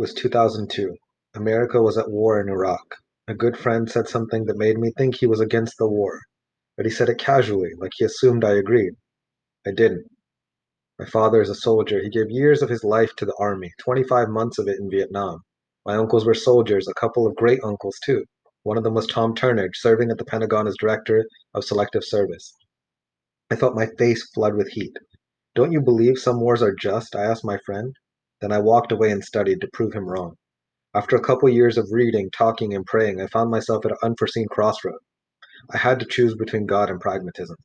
Was 2002. America was at war in Iraq. A good friend said something that made me think he was against the war, but he said it casually, like he assumed I agreed. I didn't. My father is a soldier. He gave years of his life to the army, 25 months of it in Vietnam. My uncles were soldiers, a couple of great uncles, too. One of them was Tom Turnage, serving at the Pentagon as Director of Selective Service. I felt my face flood with heat. Don't you believe some wars are just? I asked my friend. Then I walked away and studied to prove him wrong. After a couple years of reading, talking, and praying, I found myself at an unforeseen crossroad. I had to choose between God and pragmatism.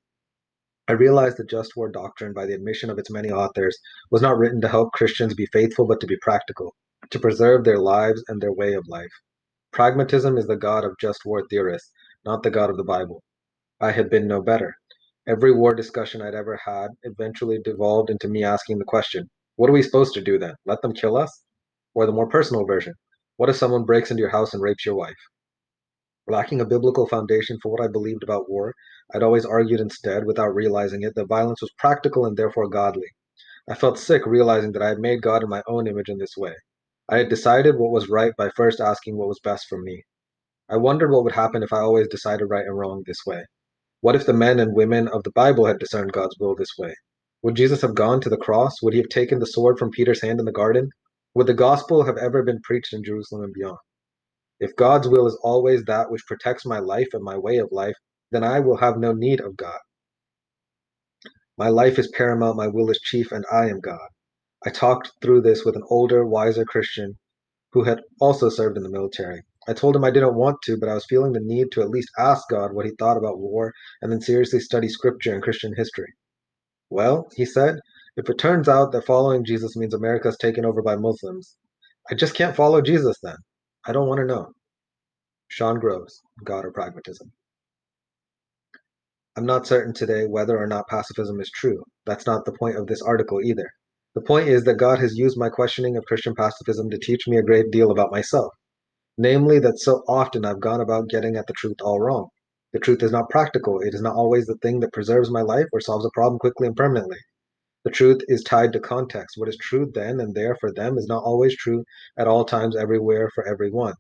I realized the just war doctrine, by the admission of its many authors, was not written to help Christians be faithful, but to be practical, to preserve their lives and their way of life. Pragmatism is the God of just war theorists, not the God of the Bible. I had been no better. Every war discussion I'd ever had eventually devolved into me asking the question what are we supposed to do then? Let them kill us? Or the more personal version, what if someone breaks into your house and rapes your wife? Lacking a biblical foundation for what I believed about war, I'd always argued instead, without realizing it, that violence was practical and therefore godly. I felt sick realizing that I had made God in my own image in this way. I had decided what was right by first asking what was best for me. I wondered what would happen if I always decided right and wrong this way. What if the men and women of the Bible had discerned God's will this way? Would Jesus have gone to the cross? Would he have taken the sword from Peter's hand in the garden? Would the gospel have ever been preached in Jerusalem and beyond? If God's will is always that which protects my life and my way of life, then I will have no need of God. My life is paramount, my will is chief, and I am God. I talked through this with an older, wiser Christian who had also served in the military. I told him I didn't want to, but I was feeling the need to at least ask God what he thought about war and then seriously study scripture and Christian history. Well, he said, if it turns out that following Jesus means America is taken over by Muslims, I just can't follow Jesus then. I don't want to know. Shaun Groves, God or Pragmatism. I'm not certain today whether or not pacifism is true. That's not the point of this article either. The point is that God has used my questioning of Christian pacifism to teach me a great deal about myself. Namely, that so often I've gone about getting at the truth all wrong. The truth is not practical. It is not always the thing that preserves my life or solves a problem quickly and permanently. The truth is tied to context. What is true then and there for them is not always true at all times, everywhere, for everyone.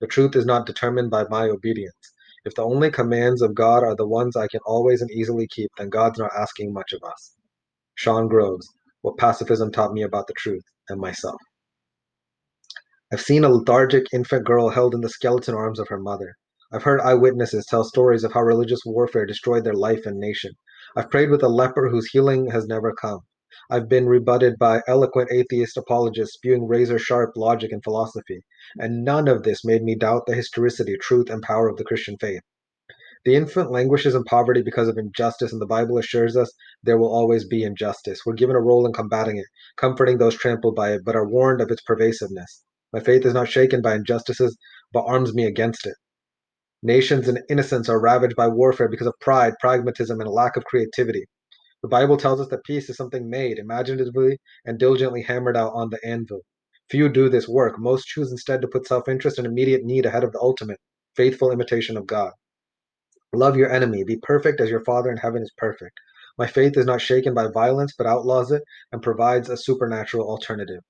The truth is not determined by my obedience. If the only commands of God are the ones I can always and easily keep, then God's not asking much of us. Shaun Groves, What Pacifism Taught Me About the Truth and Myself. I've seen a lethargic infant girl held in the skeleton arms of her mother. I've heard eyewitnesses tell stories of how religious warfare destroyed their life and nation. I've prayed with a leper whose healing has never come. I've been rebutted by eloquent atheist apologists spewing razor sharp logic and philosophy, and none of this made me doubt the historicity, truth, and power of the Christian faith. The infant languishes in poverty because of injustice, and the Bible assures us there will always be injustice. We're given a role in combating it, comforting those trampled by it, but are warned of its pervasiveness. My faith is not shaken by injustices, but arms me against it. Nations and innocents are ravaged by warfare because of pride, pragmatism, and a lack of creativity. The Bible tells us that peace is something made, imaginatively and diligently hammered out on the anvil. Few do this work. Most choose instead to put self interest and immediate need ahead of the ultimate, faithful imitation of God. Love your enemy. Be perfect as your Father in heaven is perfect. My faith is not shaken by violence, but outlaws it and provides a supernatural alternative.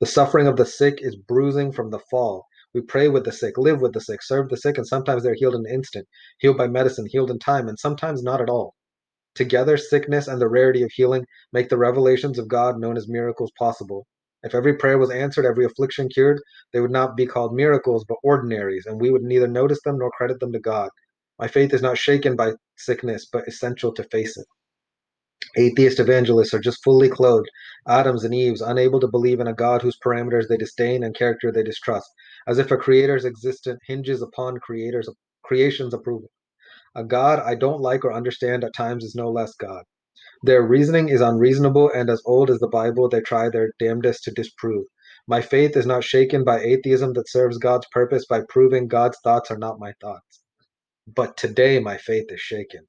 The suffering of the sick is bruising from the fall, we pray with the sick, live with the sick, serve the sick, and sometimes they're healed in an instant, healed by medicine, healed in time, and sometimes not at all. Together, sickness and the rarity of healing make the revelations of God known as miracles possible. If every prayer was answered, every affliction cured, they would not be called miracles, but ordinaries, and we would neither notice them nor credit them to God. My faith is not shaken by sickness, but essential to face it. Atheist evangelists are just fully clothed Adams and Eves, unable to believe in a God whose parameters they disdain and character they distrust, as if a creator's existence hinges upon creator's creation's approval. A God I don't like or understand at times is no less God. Their reasoning is unreasonable, and as old as the Bible, they try their damnedest to disprove. My faith is not shaken by atheism that serves God's purpose by proving God's thoughts are not my thoughts. But today my faith is shaken.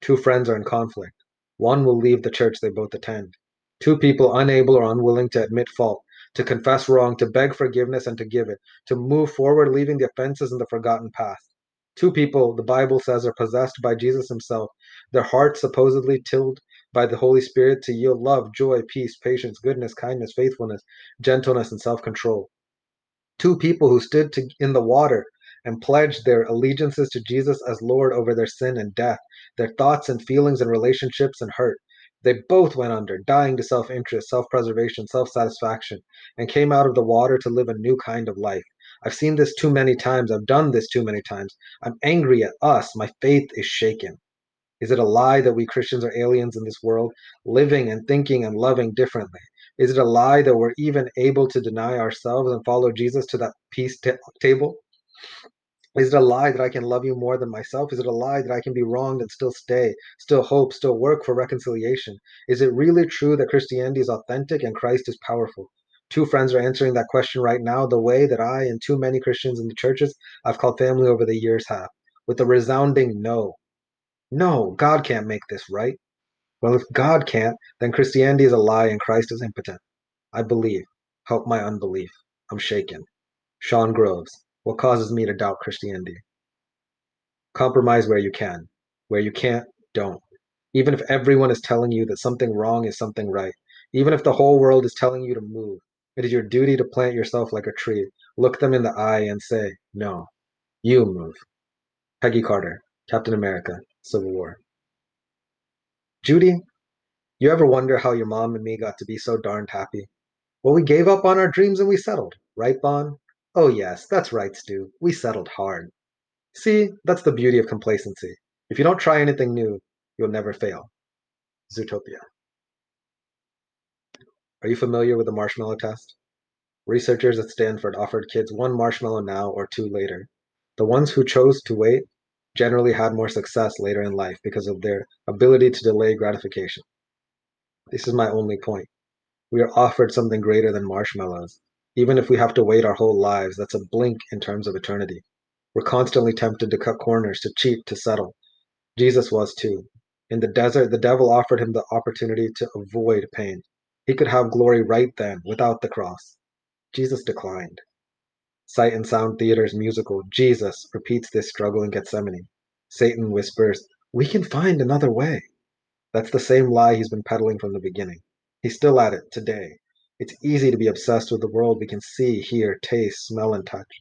Two friends are in conflict. One will leave the church they both attend. Two people unable or unwilling to admit fault, to confess wrong, to beg forgiveness and to give it, to move forward, leaving the offenses in the forgotten past. Two people, the Bible says, are possessed by Jesus himself, their hearts supposedly tilled by the Holy Spirit to yield love, joy, peace, patience, goodness, kindness, faithfulness, gentleness, and self control. Two people who stood to, in the water and pledged their allegiances to Jesus as Lord over their sin and death, their thoughts and feelings and relationships and hurt. They both went under, dying to self interest, self preservation, self satisfaction, and came out of the water to live a new kind of life. I've seen this too many times. I've done this too many times. I'm angry at us. My faith is shaken. Is it a lie that we Christians are aliens in this world, living and thinking and loving differently? Is it a lie that we're even able to deny ourselves and follow Jesus to that peace t- table? Is it a lie that I can love you more than myself? Is it a lie that I can be wronged and still stay, still hope, still work for reconciliation? Is it really true that Christianity is authentic and Christ is powerful? Two friends are answering that question right now the way that I and too many Christians in the churches I've called family over the years have, with a resounding no. No, God can't make this right. Well, if God can't, then Christianity is a lie and Christ is impotent. I believe. Help my unbelief. I'm shaken. Shaun Groves. What causes me to doubt Christianity? Compromise where you can. Where you can't, don't. Even if everyone is telling you that something wrong is something right, even if the whole world is telling you to move, it is your duty to plant yourself like a tree, look them in the eye, and say, No, you move. Peggy Carter, Captain America, Civil War. Judy, you ever wonder how your mom and me got to be so darned happy? Well, we gave up on our dreams and we settled, right, Bon? Oh, yes, that's right, Stu. We settled hard. See, that's the beauty of complacency. If you don't try anything new, you'll never fail. Zootopia. Are you familiar with the marshmallow test? Researchers at Stanford offered kids one marshmallow now or two later. The ones who chose to wait generally had more success later in life because of their ability to delay gratification. This is my only point. We are offered something greater than marshmallows, even if we have to wait our whole lives, that's a blink in terms of eternity. We're constantly tempted to cut corners, to cheat, to settle. Jesus was too. In the desert, the devil offered him the opportunity to avoid pain. He could have glory right then, without the cross. Jesus declined. Sight and Sound Theater's musical Jesus repeats this struggle in Gethsemane. Satan whispers, We can find another way. That's the same lie he's been peddling from the beginning. He's still at it today. It's easy to be obsessed with the world we can see, hear, taste, smell, and touch.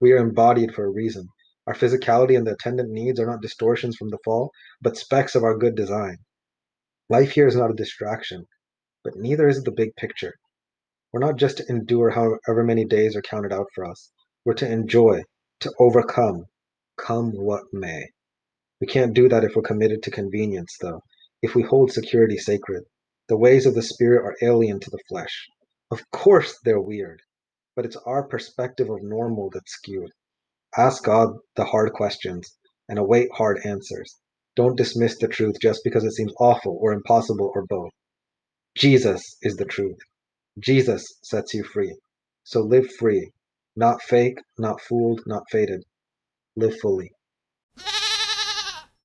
We are embodied for a reason. Our physicality and the attendant needs are not distortions from the fall, but specks of our good design. Life here is not a distraction, but neither is it the big picture. We're not just to endure however many days are counted out for us. We're to enjoy, to overcome, come what may. We can't do that if we're committed to convenience, though, if we hold security sacred. The ways of the Spirit are alien to the flesh. Of course they're weird, but it's our perspective of normal that's skewed. Ask God the hard questions and await hard answers. Don't dismiss the truth just because it seems awful or impossible or both. Jesus is the truth. Jesus sets you free. So live free, not fake, not fooled, not faded. Live fully.